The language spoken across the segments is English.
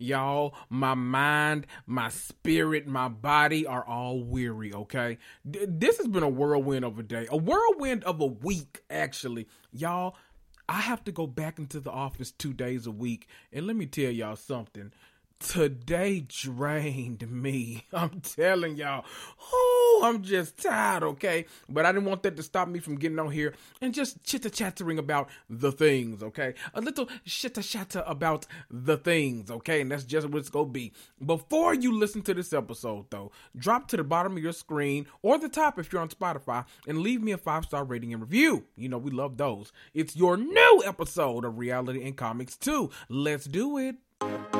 Y'all, my mind, my spirit, my body are all weary, okay? D- this has been a whirlwind of a day, a whirlwind of a week, actually. Y'all, I have to go back into the office two days a week. And let me tell y'all something today drained me. I'm telling y'all, oh, I'm just tired, okay? But I didn't want that to stop me from getting on here and just chitter chattering about the things, okay? A little chitter chatter about the things, okay? And that's just what it's gonna be. Before you listen to this episode, though, drop to the bottom of your screen or the top if you're on Spotify and leave me a five star rating and review. You know, we love those. It's your new episode of Reality and Comics Too. Let's do it.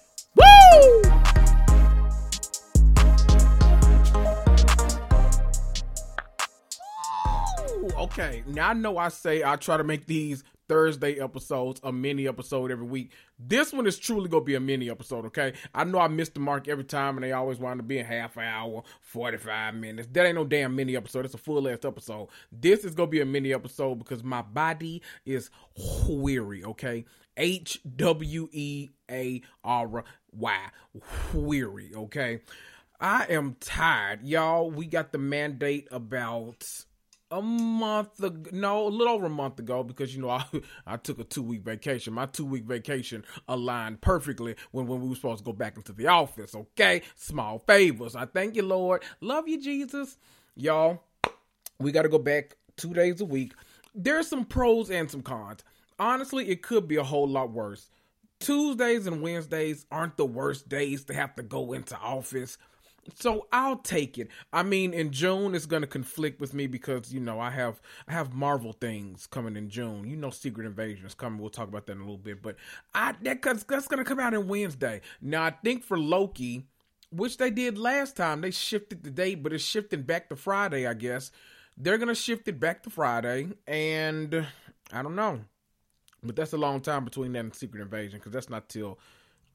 Okay, now I know I say I try to make these Thursday episodes a mini episode every week. This one is truly gonna be a mini episode, okay? I know I missed the mark every time and they always want to be a half hour, 45 minutes. That ain't no damn mini episode, it's a full ass episode. This is gonna be a mini episode because my body is weary, okay? H W E A R Y. Weary, okay? I am tired. Y'all, we got the mandate about a month ago, no, a little over a month ago, because you know I I took a two week vacation. My two week vacation aligned perfectly when when we were supposed to go back into the office. Okay, small favors. I thank you, Lord. Love you, Jesus. Y'all, we got to go back two days a week. There's some pros and some cons. Honestly, it could be a whole lot worse. Tuesdays and Wednesdays aren't the worst days to have to go into office. So I'll take it. I mean, in June it's going to conflict with me because you know I have I have Marvel things coming in June. You know, Secret Invasion is coming. We'll talk about that in a little bit. But I that cause that's going to come out in Wednesday. Now I think for Loki, which they did last time, they shifted the date, but it's shifting back to Friday. I guess they're going to shift it back to Friday, and I don't know. But that's a long time between that and Secret Invasion because that's not till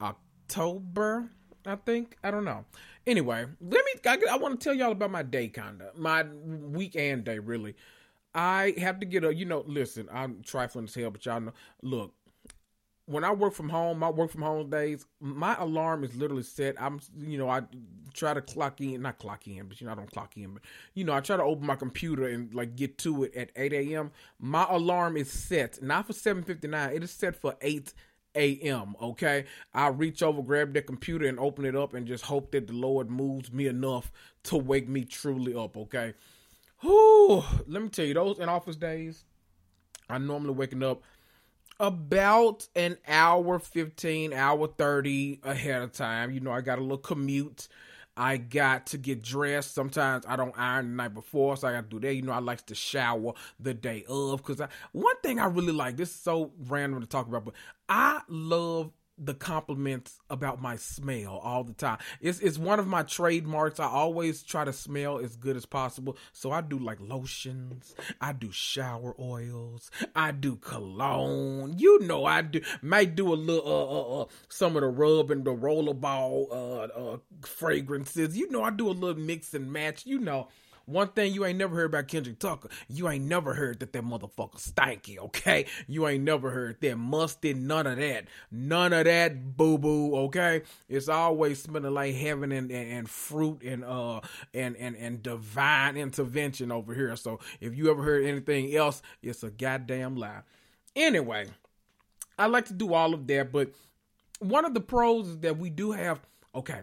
October. I think I don't know. Anyway, let me. I, I want to tell y'all about my day, kinda my week and day, really. I have to get a. You know, listen, I'm trifling as hell, but y'all know. Look, when I work from home, my work from home days, my alarm is literally set. I'm, you know, I try to clock in, not clock in, but you know, I don't clock in, but you know, I try to open my computer and like get to it at 8 a.m. My alarm is set, not for 7:59. It is set for 8 a.m. Okay, I reach over, grab the computer, and open it up, and just hope that the Lord moves me enough to wake me truly up. Okay, Whew, let me tell you, those in office days, I normally waking up about an hour 15 hour 30 ahead of time. You know i got a little commute. I got to get dressed. Sometimes i don't iron the night before so i got to do that. You know i like to shower the day of because one thing i really like this is so random to talk about but i love the compliments about my smell all the time. It's it's one of my trademarks. I always try to smell as good as possible. So I do like lotions, I do shower oils, I do cologne. You know I do might do a little uh, uh, uh some of the rub and the rollerball uh uh fragrances. You know I do a little mix and match. You know one thing you ain't never heard about Kendrick Tucker, you ain't never heard that that motherfucker stanky, okay? You ain't never heard that musty, none of that. None of that boo boo, okay? It's always smelling like heaven and, and, and fruit and uh and, and and divine intervention over here. So if you ever heard anything else, it's a goddamn lie. Anyway, I like to do all of that, but one of the pros that we do have okay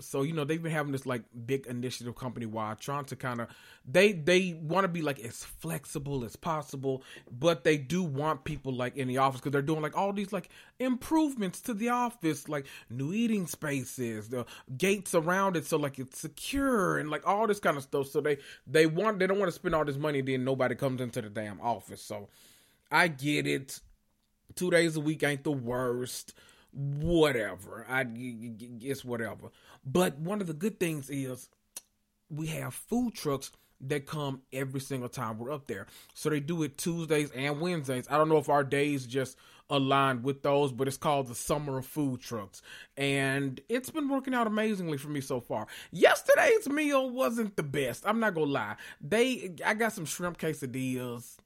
so you know they've been having this like big initiative company wide trying to kind of they they want to be like as flexible as possible but they do want people like in the office because they're doing like all these like improvements to the office like new eating spaces the gates around it so like it's secure and like all this kind of stuff. So they they want they don't want to spend all this money then nobody comes into the damn office. So i get it. Two days a week ain't the worst whatever. I it's whatever. But one of the good things is we have food trucks that come every single time we're up there. So they do it Tuesdays and Wednesdays. I don't know if our days just aligned with those, but it's called the Summer of Food Trucks. And it's been working out amazingly for me so far. Yesterday's meal wasn't the best. I'm not gonna lie. They I got some shrimp quesadillas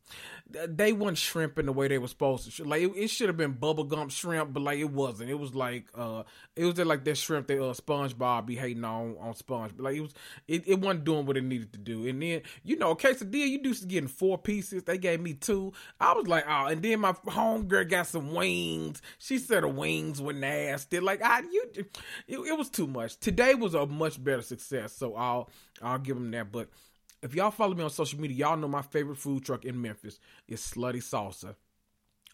they weren't shrimp in the way they were supposed to. Like it, it should have been bubblegum shrimp, but like it wasn't. It was like uh, it was like that shrimp that uh, SpongeBob be hating on on Sponge. But like it was, it, it wasn't doing what it needed to do. And then you know, quesadilla, you do getting four pieces. They gave me two. I was like, oh. And then my homegirl got some wings. She said her wings were nasty. Like I, you, it, it was too much. Today was a much better success. So I'll I'll give them that. But if y'all follow me on social media, y'all know my favorite food truck in Memphis is Slutty Salsa.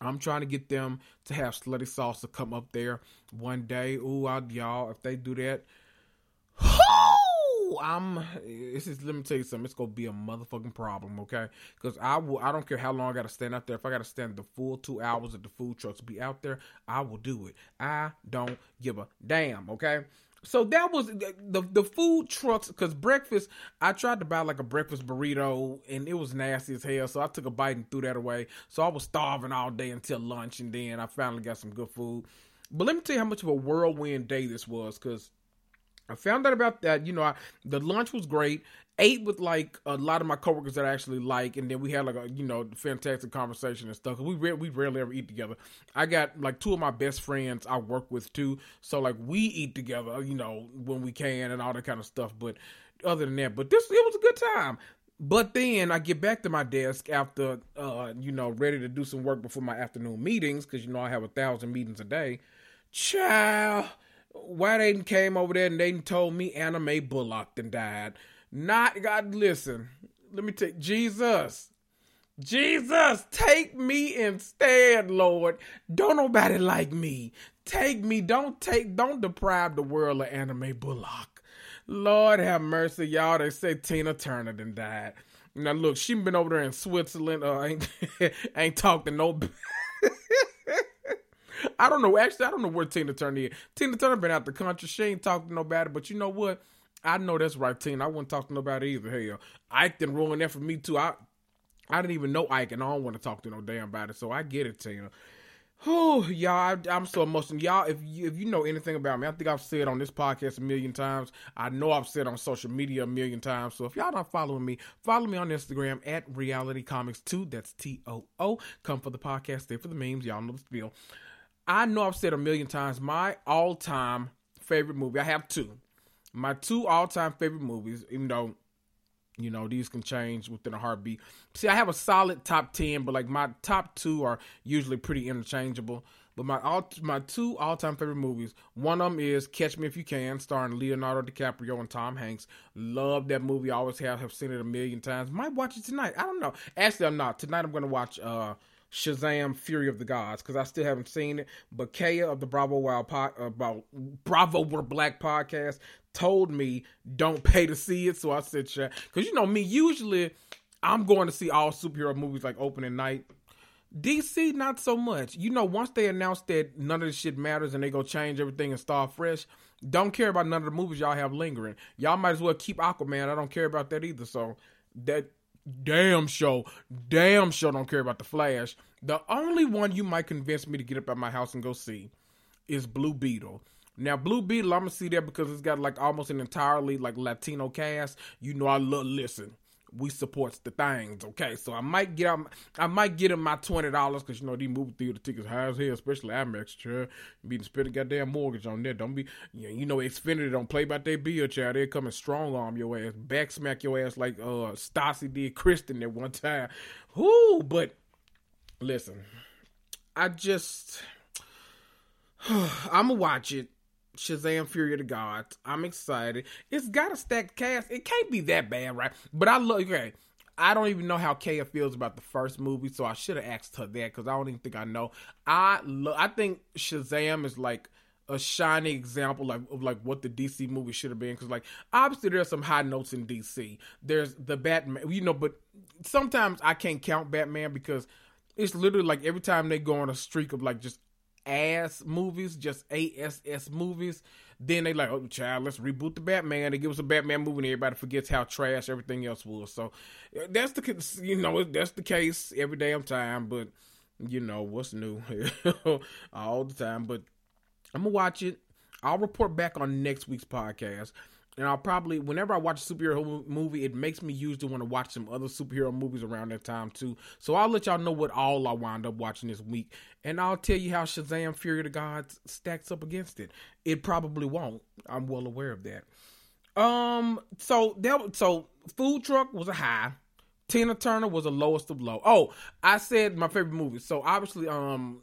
I'm trying to get them to have Slutty Salsa come up there one day. Ooh, I, y'all, if they do that, I'm. This is. Let me tell you something. It's gonna be a motherfucking problem, okay? Because I will. I don't care how long I gotta stand out there. If I gotta stand the full two hours at the food trucks be out there, I will do it. I don't give a damn, okay? So that was the the, the food trucks because breakfast i tried to buy like a breakfast burrito and it was nasty as hell so i took a bite and threw that away so i was starving all day until lunch and then i finally got some good food but let me tell you how much of a whirlwind day this was because I found out about that. You know, I, the lunch was great ate with like a lot of my coworkers that I actually like, and then we had like a you know fantastic conversation and stuff. We re- we rarely ever eat together. I got like two of my best friends I work with too, so like we eat together, you know, when we can and all that kind of stuff. But other than that, but this it was a good time. But then I get back to my desk after, uh, you know, ready to do some work before my afternoon meetings because you know I have a thousand meetings a day. Child, why they came over there and they told me Anna Mae Bullock then died. Not God, listen. Let me take Jesus. Jesus, take me instead, Lord. Don't nobody like me. Take me. Don't take. Don't deprive the world of Anna Mae Bullock. Lord have mercy, y'all. They say Tina Turner done died. Now look, she been over there in Switzerland. Uh, ain't ain't talked to no. I don't know. Actually, I don't know where Tina Turner is. Tina Turner been out the country. She ain't talked to nobody. But you know what? I know that's right, Tina. I wouldn't talk to nobody either. Hell, Ike didn't ruin that for me too. I I didn't even know Ike, and I don't want to talk to no damn about it. So I get it, Tina. Oh, y'all, I, am so emotional. Y'all, if you, if you know anything about me, I think I've said on this podcast a million times. I know I've said on social media a million times. So if y'all not following me, follow me on Instagram at Reality Comics Too. That's T O O. Come for the podcast, stay for the memes. Y'all know the spiel. I know I've said a million times my all time favorite movie. I have two my two all time favorite movies, even though you know these can change within a heartbeat. See, I have a solid top ten, but like my top two are usually pretty interchangeable. But my all my two all time favorite movies. One of them is Catch Me If You Can, starring Leonardo DiCaprio and Tom Hanks. Love that movie. I always have have seen it a million times. Might watch it tonight. I don't know. Actually, I'm not. Tonight I'm gonna watch uh Shazam: Fury of the Gods because I still haven't seen it. But Kaya of the Bravo Wild about Bravo We're Black podcast told me don't pay to see it, so I said, Yeah, because you know me, usually I'm going to see all superhero movies like opening night. DC, not so much. You know, once they announce that none of this shit matters and they go change everything and start fresh, don't care about none of the movies y'all have lingering. Y'all might as well keep Aquaman. I don't care about that either. So that damn show, damn show don't care about the Flash. The only one you might convince me to get up at my house and go see is Blue Beetle. Now, Blue Beetle, I'm gonna see that because it's got like almost an entirely like Latino cast. You know, I love listen we supports the things, okay? So I might get I might get him my twenty dollars because you know these movie theater tickets high as hell, especially IMAX. You be to spend a goddamn mortgage on that. Don't be, you know, you know Xfinity don't play by their bill, child. They coming strong on your ass, back smack your ass like uh Stassi did Kristen at one time. Whoo, but listen, I just I'ma watch it. Shazam Fury of the Gods. I'm excited. It's got a stacked cast. It can't be that bad, right? But I look okay. I don't even know how Kaya feels about the first movie, so I should have asked her that because I don't even think I know. I lo- I think Shazam is like a shining example of, of like what the DC movie should have been because like obviously there's some high notes in DC. There's the Batman, you know, but sometimes I can't count Batman because it's literally like every time they go on a streak of like just ass movies, just ASS movies. Then they like, oh child, let's reboot the Batman. They give us a Batman movie, and everybody forgets how trash everything else was. So uh, that's the you know that's the case every damn time. But you know what's new all the time. But I'm gonna watch it. I'll report back on next week's podcast and I'll probably whenever I watch a superhero movie, it makes me usually want to watch some other superhero movies around that time too. So I'll let y'all know what all I wind up watching this week, and I'll tell you how Shazam: Fury of the Gods stacks up against it. It probably won't. I'm well aware of that. Um, so that so Food Truck was a high. Tina Turner was the lowest of low. Oh, I said my favorite movie. So obviously, um,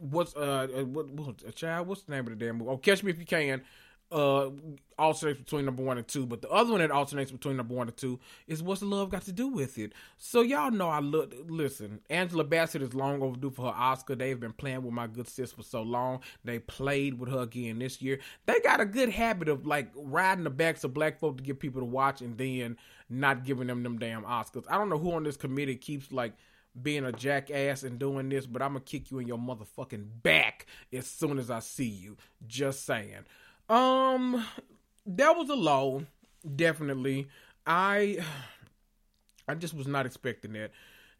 what's uh, what, what a child? What's the name of the damn movie? Oh, Catch Me If You Can uh alternates between number one and two, but the other one that alternates between number one and two is what's love got to do with it. So y'all know I look. Listen, Angela Bassett is long overdue for her Oscar. They've been playing with my good sis for so long. They played with her again this year. They got a good habit of like riding the backs of black folk to get people to watch and then not giving them them damn Oscars. I don't know who on this committee keeps like being a jackass and doing this, but I'm gonna kick you in your motherfucking back as soon as I see you. Just saying. Um, that was a low, definitely. I, I just was not expecting that.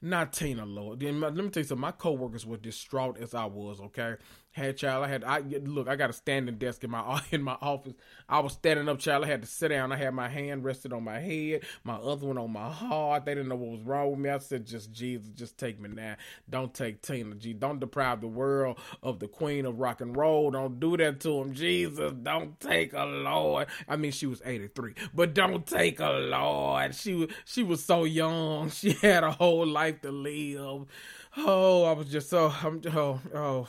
Not Tina Lord. Let me tell you something. My coworkers were distraught as I was. Okay, had child. I had I look. I got a standing desk in my in my office. I was standing up, child. I had to sit down. I had my hand rested on my head, my other one on my heart. They didn't know what was wrong with me. I said, "Just Jesus, just take me now. Don't take Tina G. Don't deprive the world of the queen of rock and roll. Don't do that to him, Jesus. Don't take a Lord. I mean, she was eighty three, but don't take a Lord. She she was so young. She had a whole life to live. Oh, I was just so I'm oh oh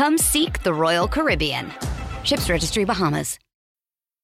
Come seek the Royal Caribbean. Ships Registry Bahamas.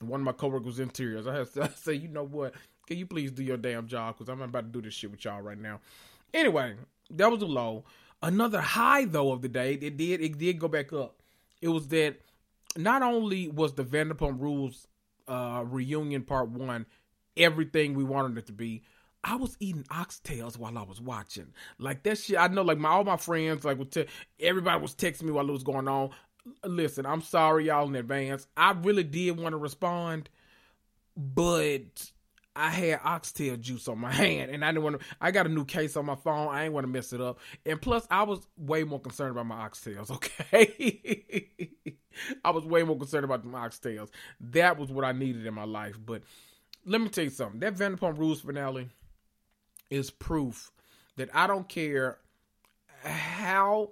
One of my coworkers was in tears. I had to say, you know what? Can you please do your damn job? Because I'm about to do this shit with y'all right now. Anyway, that was a low. Another high though of the day. It did. It did go back up. It was that not only was the Vanderpump Rules uh, reunion part one everything we wanted it to be, I was eating oxtails while I was watching. Like that shit, I know. Like my all my friends, like would te- everybody was texting me while it was going on. Listen, I'm sorry y'all in advance. I really did want to respond, but I had oxtail juice on my hand, and I didn't want to. I got a new case on my phone. I ain't want to mess it up, and plus, I was way more concerned about my oxtails. Okay, I was way more concerned about the oxtails. That was what I needed in my life. But let me tell you something. That Vanderpump Rules finale is proof that I don't care how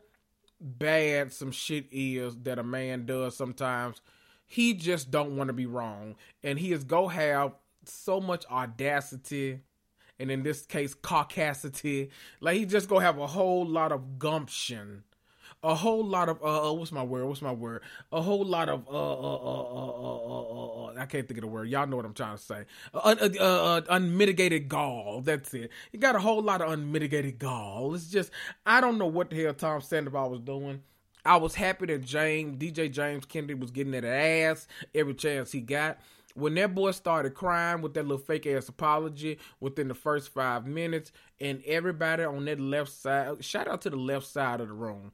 bad some shit is that a man does sometimes. He just don't want to be wrong, and he is go have so much audacity, and in this case, caucasity. Like he just go have a whole lot of gumption a whole lot of uh, what's my word? What's my word? A whole lot of uh, uh, uh, uh, uh, uh I can't think of the word. Y'all know what I'm trying to say. Uh, uh, uh, unmitigated gall. That's it. He got a whole lot of unmitigated gall. It's just I don't know what the hell Tom Sandoval was doing. I was happy that James DJ James Kennedy was getting that ass every chance he got when that boy started crying with that little fake ass apology within the first five minutes, and everybody on that left side, shout out to the left side of the room.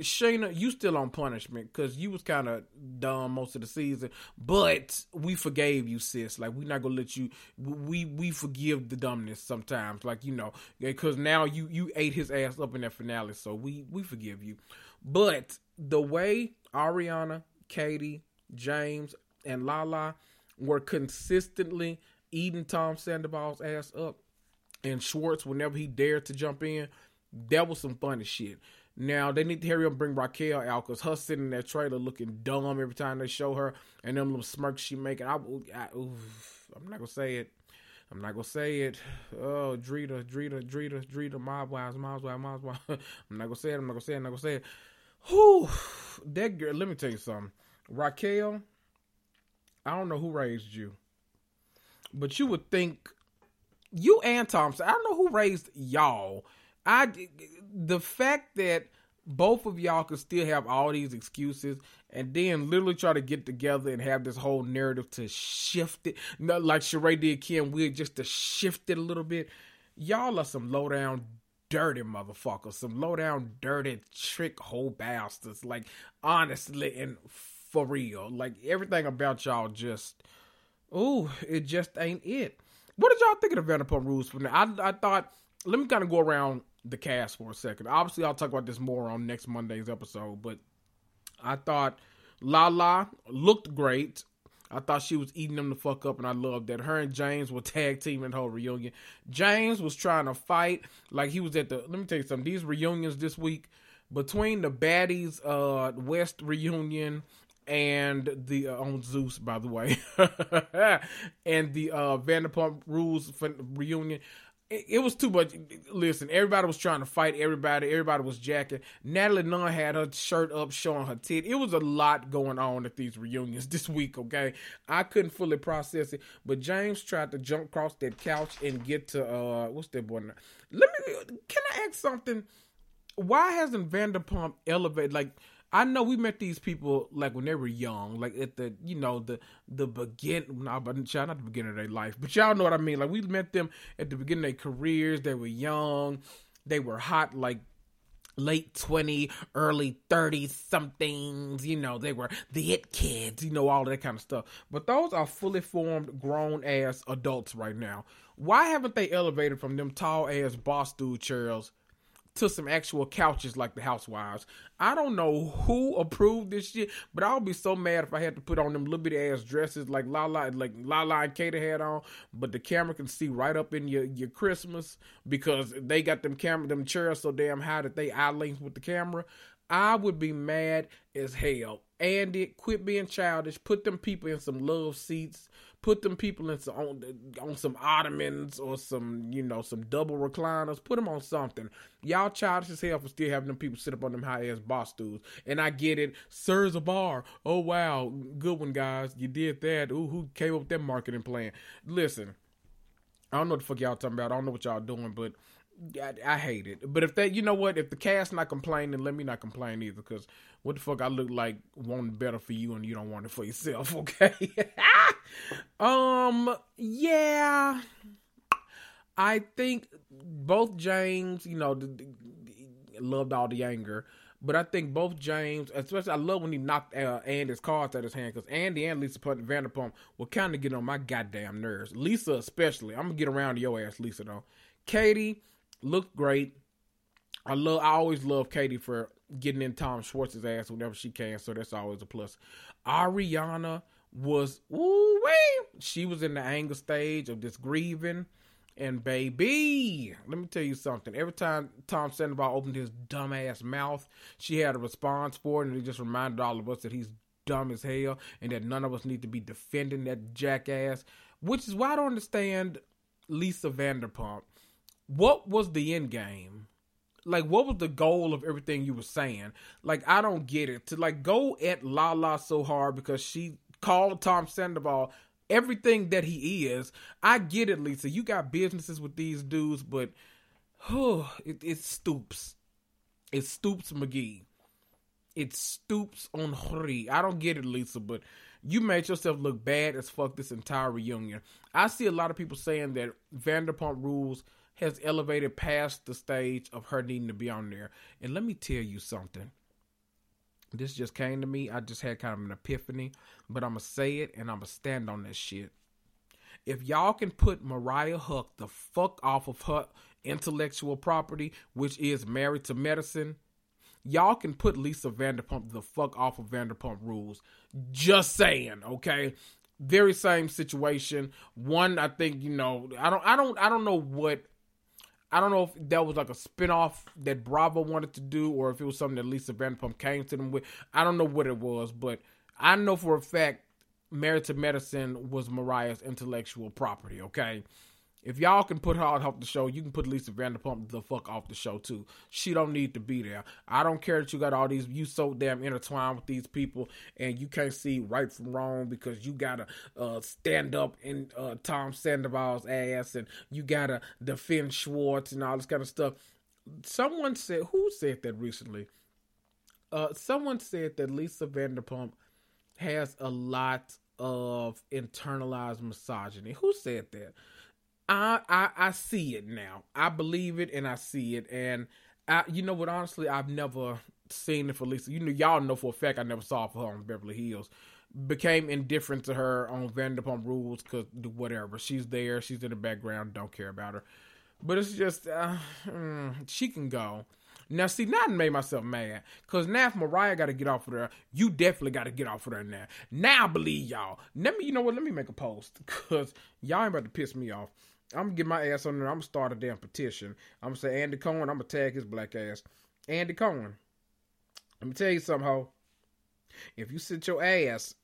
Scheana, you still on punishment because you was kind of dumb most of the season, but we forgave you, sis. Like we not gonna let you. We we forgive the dumbness sometimes, like you know, because now you you ate his ass up in that finale, so we we forgive you. But the way Ariana, Katie, James, and Lala were consistently eating Tom Sandoval's ass up, and Schwartz whenever he dared to jump in, that was some funny shit. Now they need to hurry up and bring Raquel out because her sitting in that trailer looking dumb every time they show her, and them little smirks she making. I, I I'm not gonna say it. I'm not gonna say it. Oh, Drita, Drita, Drita, Drita, Mob Wives, Mob Wives, Mob Wives. I'm not gonna say it. I'm not gonna say it. I'm not gonna say it. Whew, that girl. Let me tell you something. Raquel, I don't know who raised you, but you would think you and Thompson. I don't know who raised y'all I the fact that both of y'all could still have all these excuses and then literally try to get together and have this whole narrative to shift it, not like Sheree did Kim Wood, just to shift it a little bit. Y'all are some low down dirty motherfuckers, some low down dirty trick hole bastards. Like honestly and for real, like everything about y'all just, ooh, it just ain't it. What did y'all think of the Vanderpump Rules? For now, I I thought let me kind of go around the cast for a second. Obviously, I'll talk about this more on next Monday's episode, but I thought Lala looked great. I thought she was eating them the fuck up, and I loved that. Her and James were tag teaming the whole reunion. James was trying to fight like he was at the. Let me tell you something. These reunions this week between the baddies uh West reunion and the uh, on Zeus, by the way, and the uh Vanderpump Rules reunion it, was too much. Listen, everybody was trying to fight everybody. Everybody was jacking. Natalie Nunn had her shirt up, showing her tit. It was a lot going on at these reunions this week. Okay, I couldn't fully process it, but James tried to jump across that couch and get to uh, what's that boy? Let me. Can I ask something? Why hasn't Vanderpump elevated like? I know we met these people like when they were young, like at the you know the the begin nah, but y'all not the beginning of their life, but y'all know what I mean. Like we met them at the beginning of their careers. They were young, they were hot, like late 20 early 30 somethings you know they were the it kids you know all that kind of stuff but those are fully formed grown ass adults right now why haven't they elevated from them tall ass boss dude chairs to some actual couches like the housewives. I don't know who approved this shit, but I'll be so mad if I had to put on them little bitty ass dresses like Lala like Lala and Katie had on, but the camera can see right up in your, your Christmas because they got them camera them chairs so damn high that they eye length with the camera. I would be mad as hell. Andy, quit being childish. Put them people in some love seats put them people in some, on, on some ottomans or some you know some double recliners. Put them on something. Y'all childish as hell for still having them people sit up on them high ass boss stools. And I get it. SUR's a bar. Oh wow, good one guys. You did that. Ooh, who came up with that marketing plan? Listen, I don't know what the fuck y'all talking about. I don't know what y'all doing, but I, I, hate it. But if they, you know what, if the cast not complaining, let me not complain either. Because what the fuck, I look like wanting better for you and you don't want it for yourself. Okay. um. Yeah. I think both James, you know, loved all the anger. But I think both James, especially I love when he knocked uh, Andy's cards out his hand because Andy and Lisa Vanderpump will kind of get on my goddamn nerves. Lisa especially. I'm gonna get around to your ass, Lisa though. Katie looked great. I love. I always love Katie for getting in Tom Schwartz's ass whenever she can, so that's always a plus. Ariana was ooh wee. She was in the anger stage of this grieving. And baby, let me tell you something. Every time Tom Sandoval opened his dumbass mouth, she had a response for it, and it just reminded all of us that he's dumb as hell and that none of us need to be defending that jackass. Which is why I don't understand Lisa Vanderpump. What was the end game? Like, what was the goal of everything you were saying? Like, I don't get it. To like go at Lala so hard because she called Tom Sandoval everything that he is. I get it, Lisa. You got businesses with these dudes, but oh, it, it stoops. It stoops McGee. It stoops on Hri. I don't get it, Lisa, but you made yourself look bad as fuck this entire reunion. I see a lot of people saying that Vanderpump Rules has elevated past the stage of her needing to be on there. And let me tell you something. This just came to me. I just had kind of an epiphany, but I'm going to say it and I'm going to stand on this shit. If y'all can put Mariah Huq the fuck off of her intellectual property, which is married to medicine, y'all can put Lisa Vanderpump the fuck off of Vanderpump rules. Just saying, okay? Very same situation. One, I think, you know, I don't I don't I don't know what I don't know if that was like a spinoff that Bravo wanted to do or if it was something that Lisa Vanderpump came to them with. I don't know what it was, but I know for a fact Married to Medicine was Mariah's intellectual property, okay? If y'all can put her off the show, you can put Lisa Vanderpump the fuck off the show too. She don't need to be there. I don't care that you got all these. You so damn intertwined with these people, and you can't see right from wrong because you gotta uh, stand up in uh, Tom Sandoval's ass, and you gotta defend Schwartz and all this kind of stuff. Someone said, who said that recently? Uh, someone said that Lisa Vanderpump has a lot of internalized misogyny. Who said that? I, I I see it now. I believe it and I see it. And I, you know what? Honestly, I've never seen it for Lisa. You know, y'all know for a fact I never saw it for her on Beverly Hills. Became indifferent to her on Vanderpump Rules because whatever. She's there. She's in the background. Don't care about her. But it's just uh, mm, she can go. Now, see, now I made myself mad. Because now if Mariah got to get off of there, you definitely got to get off of there now. Now I believe y'all. Let me, you know what? Let me make a post. Because y'all ain't about to piss me off. I'm gonna get my ass on there. I'm gonna start a damn petition. I'm gonna say Andy Cohen. I'm gonna tag his black ass. Andy Cohen. Let me tell you something, ho. If you sit your ass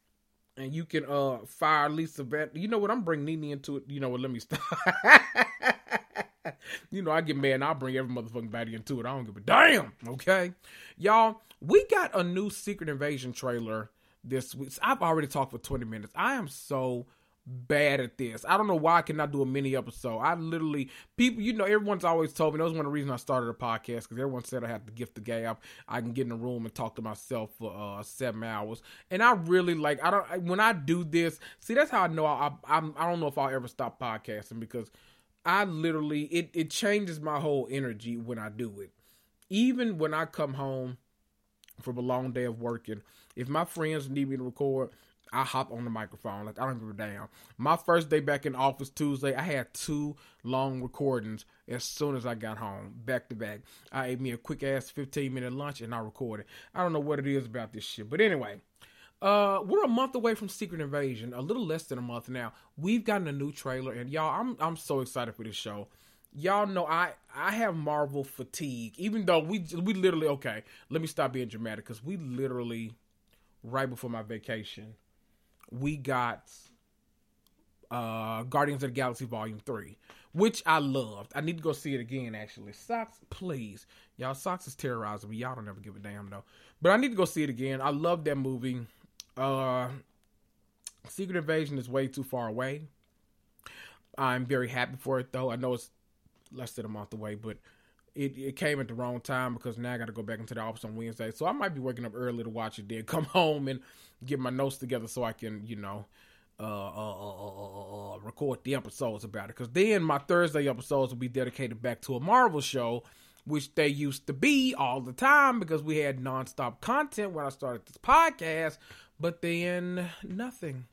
and you can uh fire Lisa Vet, you know what? I'm bringing Nene into it. You know what? Let me stop. you know, I get mad and I'll bring every motherfucking body into it. I don't give a damn. Okay, y'all. We got a new Secret Invasion trailer this week. I've already talked for 20 minutes. I am so bad at this. I don't know why I cannot do a mini episode. I literally people, you know, everyone's always told me that was one of the reasons I started a podcast because everyone said I had to gift the gab. I can get in a room and talk to myself for uh, seven hours, and I really like. I don't when I do this. See, that's how I know I, I I don't know if I'll ever stop podcasting because I literally it it changes my whole energy when I do it. Even when I come home from a long day of working, if my friends need me to record I hop on the microphone. Like I don't give a damn. My first day back in office Tuesday, I had two long recordings as soon as I got home, back to back. I ate me a quick ass 15 minute lunch and I recorded. I don't know what it is about this shit. But anyway, uh, we're a month away from Secret Invasion, a little less than a month now. We've gotten a new trailer, and y'all, I'm I'm so excited for this show. Y'all know I I have Marvel fatigue, even though we we literally okay. Let me stop being dramatic because we literally right before my vacation we got uh Guardians of the Galaxy Volume 3, which I loved. I need to go see it again actually. Socks, please. Y'all Socks is terrorizing me. Y'all don't ever give a damn though. But I need to go see it again. I love that movie. Uh Secret Invasion is way too far away. I'm very happy for it though. I know it's less than a month away, but it, it came at the wrong time because now I got to go back into the office on Wednesday. So I might be waking up early to watch it, then come home and get my notes together so I can, you know, uh, uh, uh, record the episodes about it. Because then my Thursday episodes will be dedicated back to a Marvel show, which they used to be all the time because we had nonstop content when I started this podcast. But then nothing.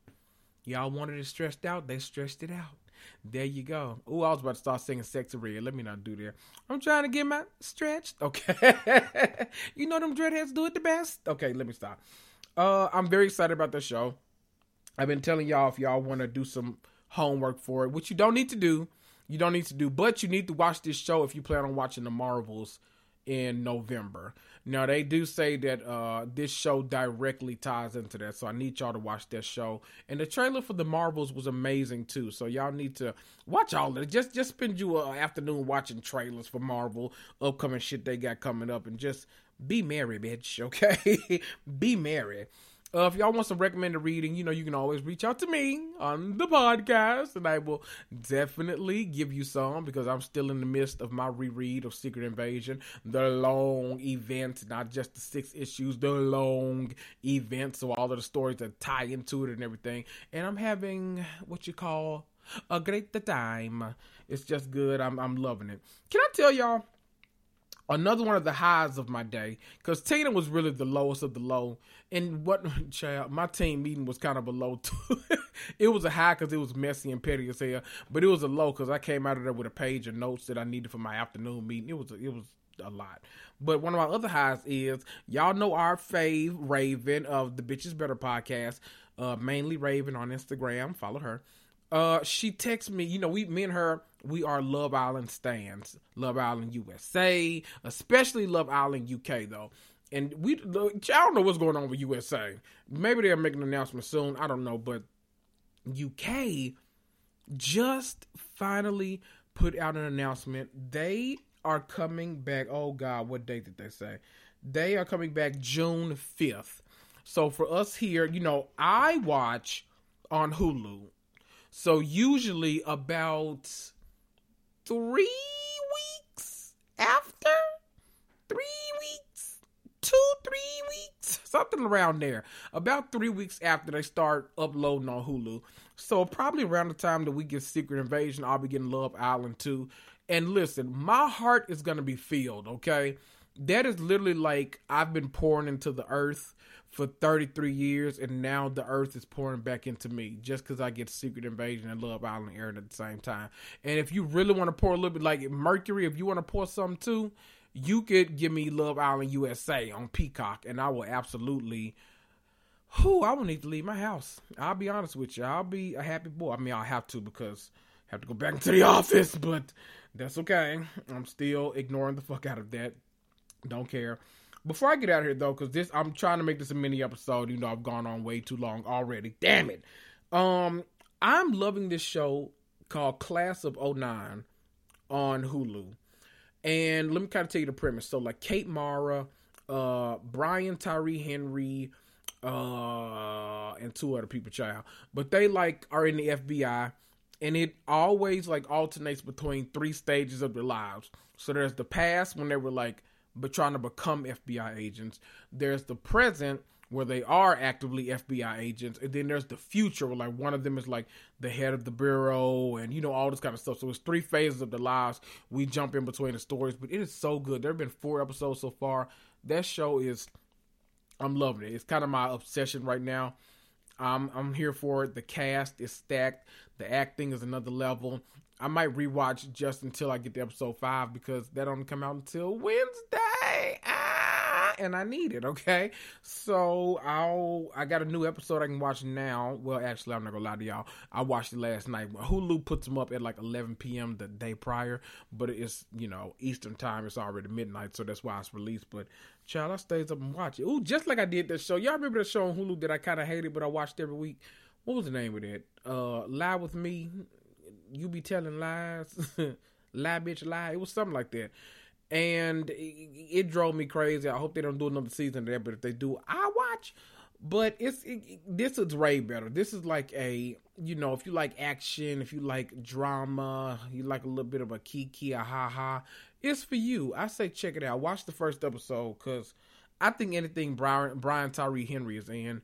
Y'all wanted it stressed out, they stressed it out. There you go. Oh, I was about to start singing Sexyy Red. Let me not do that. I'm trying to get my stretched. Okay. you know them dreadheads do it the best. Okay, let me stop. Uh, I'm very excited about the show. I've been telling y'all if y'all want to do some homework for it, which you don't need to do. You don't need to do, but you need to watch this show if you plan on watching the Marvels in November. Now they do say that uh, this show directly ties into that, so I need y'all to watch that show. And the trailer for the Marvels was amazing too, so y'all need to watch all of it. Just just spend you an afternoon watching trailers for Marvel, upcoming shit they got coming up, and just be merry, bitch. Okay, be merry. Uh, if y'all want some recommended reading, you know, you can always reach out to me on the podcast, and I will definitely give you some because I'm still in the midst of my reread of Secret Invasion, the long event, not just the six issues, the long event, so all of the stories that tie into it and everything. And I'm having what you call a great time. It's just good. I'm I'm loving it. Can I tell y'all? Another one of the highs of my day because Tina was really the lowest of the low. And what, child, my team meeting was kind of a low too. it was a high because it was messy and petty as hell, but it was a low because I came out of there with a page of notes that I needed for my afternoon meeting. It was it was a lot. But one of my other highs is y'all know our fave Raven of the Bitches Better podcast, uh, mainly Raven on Instagram. Follow her. Uh, she texts me, you know, we, me and her, we are Love Island stands. Love Island USA, especially Love Island UK, though. And we, I don't know what's going on with USA. Maybe they'll make an announcement soon. I don't know. But UK just finally put out an announcement. They are coming back. Oh, God, what date did they say? They are coming back June 5th. So for us here, you know, I watch on Hulu so usually about three weeks after, three weeks, two, three weeks, something around there. About three weeks after they start uploading on Hulu. So probably around the time that we get Secret Invasion, I'll be getting Love Island too. And listen, my heart is gonna be filled, okay? That is literally like I've been pouring into the earth for 33 years, and now the earth is pouring back into me just because I get Secret Invasion and Love Island airing at the same time. And if you really want to pour a little bit like Mercury, if you want to pour something too, you could give me Love Island USA on Peacock, and I will absolutely. Whew, I will need to leave my house. I'll be honest with you. I'll be a happy boy. I mean, I'll have to because I have to go back into the office, but that's okay. I'm still ignoring the fuck out of that. Don't care. Before I get out of here though, because this I'm trying to make this a mini episode. You know, I've gone on way too long already. Damn it. Um, I'm loving this show called Class of 09 on Hulu. And let me kind of tell you the premise. So like Kate Mara, uh, Brian Tyree Henry, uh, and two other people, child. But they like are in the FBI and it always like alternates between three stages of their lives. So there's the past when they were like but trying to become FBI agents. There's the present where they are actively FBI agents, and then there's the future where like one of them is like the head of the bureau and you know all this kind of stuff. So it's three phases of the lives. We jump in between the stories, but it is so good. There have been four episodes so far. That show is I'm loving it. It's kind of my obsession right now. I'm I'm here for it. The cast is stacked. The acting is another level. I might rewatch just until I get to episode five because that don't come out until Wednesday. Ah, and I need it, okay? So I'll I got a new episode I can watch now. Well, actually, I'm not gonna lie to y'all. I watched it last night. Hulu puts them up at like 11 p.m. the day prior, but it's you know Eastern time. It's already midnight, so that's why it's released. But child, I stays up and watch it. Ooh, just like I did that show. Y'all remember the show on Hulu that I kind of hated, but I watched every week. What was the name of it? Uh, Lie with Me you be telling lies, lie bitch lie. It was something like that, and it, it, drove me crazy. I hope they don't do another season of that, but if they do, I watch. but it's it, this is way better. This is like a you know if you like action, if you like drama, you like a little bit of a kiki, a ha ha. It's for you. I say check it out. Watch the first episode because I think anything Brian Brian Tyree Henry is in,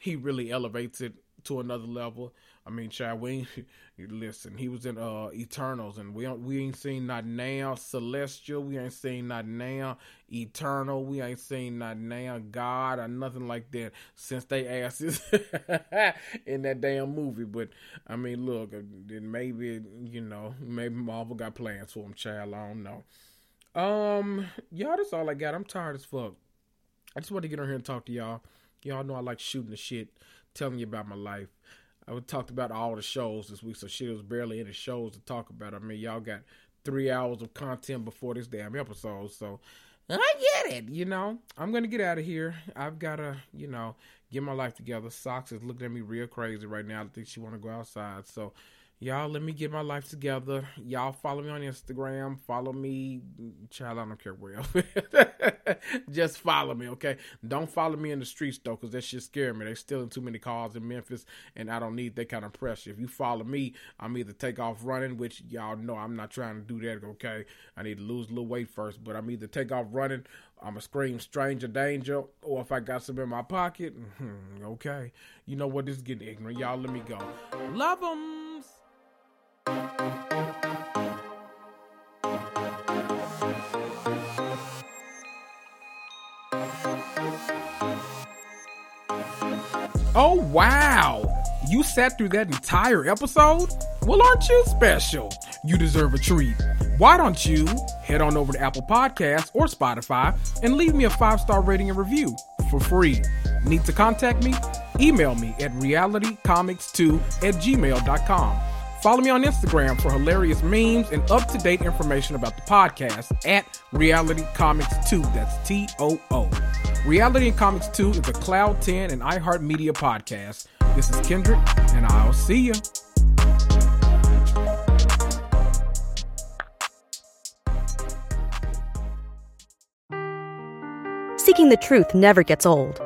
he really elevates it to another level. I mean, Chad, we listen. He was in uh Eternals, and we don't. we ain't seen not now. Celestial, we ain't seen not now. Eternal, we ain't seen not now. God or nothing like that since they asses in that damn movie. But I mean, look, uh, maybe you know, maybe Marvel got plans for him, child. I don't know. Um, y'all, that's all I got. I'm tired as fuck. I just want to get on here and talk to y'all. Y'all know I like shooting the shit, telling you about my life. I talked about all the shows this week, so shit was barely any shows to talk about. I mean, y'all got three hours of content before this damn episode, so I get it. You know, I'm gonna get out of here. I've gotta, you know, get my life together. Socks is looking at me real crazy right now. I think she want to go outside, so y'all let me get my life together y'all follow me on instagram follow me child i don't care where just follow me okay don't follow me in the streets though because that shit scaring me They're stealing too many cars in memphis and i don't need that kind of pressure if you follow me i'm either take off running which y'all know i'm not trying to do that okay i need to lose a little weight first but i'm either take off running I'm a scream stranger danger, or if I got some in my pocket, hmm, okay. You know what? This is getting ignorant. Y'all, let me go. Love them. Oh, wow! You sat through that entire episode? Well, aren't you special? You deserve a treat. Why don't you head on over to Apple Podcasts or Spotify and leave me a five star rating and review for free? Need to contact me? Email me at realitycomicstoo at gmail.com. Follow me on Instagram for hilarious memes and up to date information about the podcast at Reality Comics Too. That's T O O. Reality and Comics Too is a Cloud 10 and iHeartMedia podcast. This is Kendrick, and I'll see you. Seeking the truth never gets old.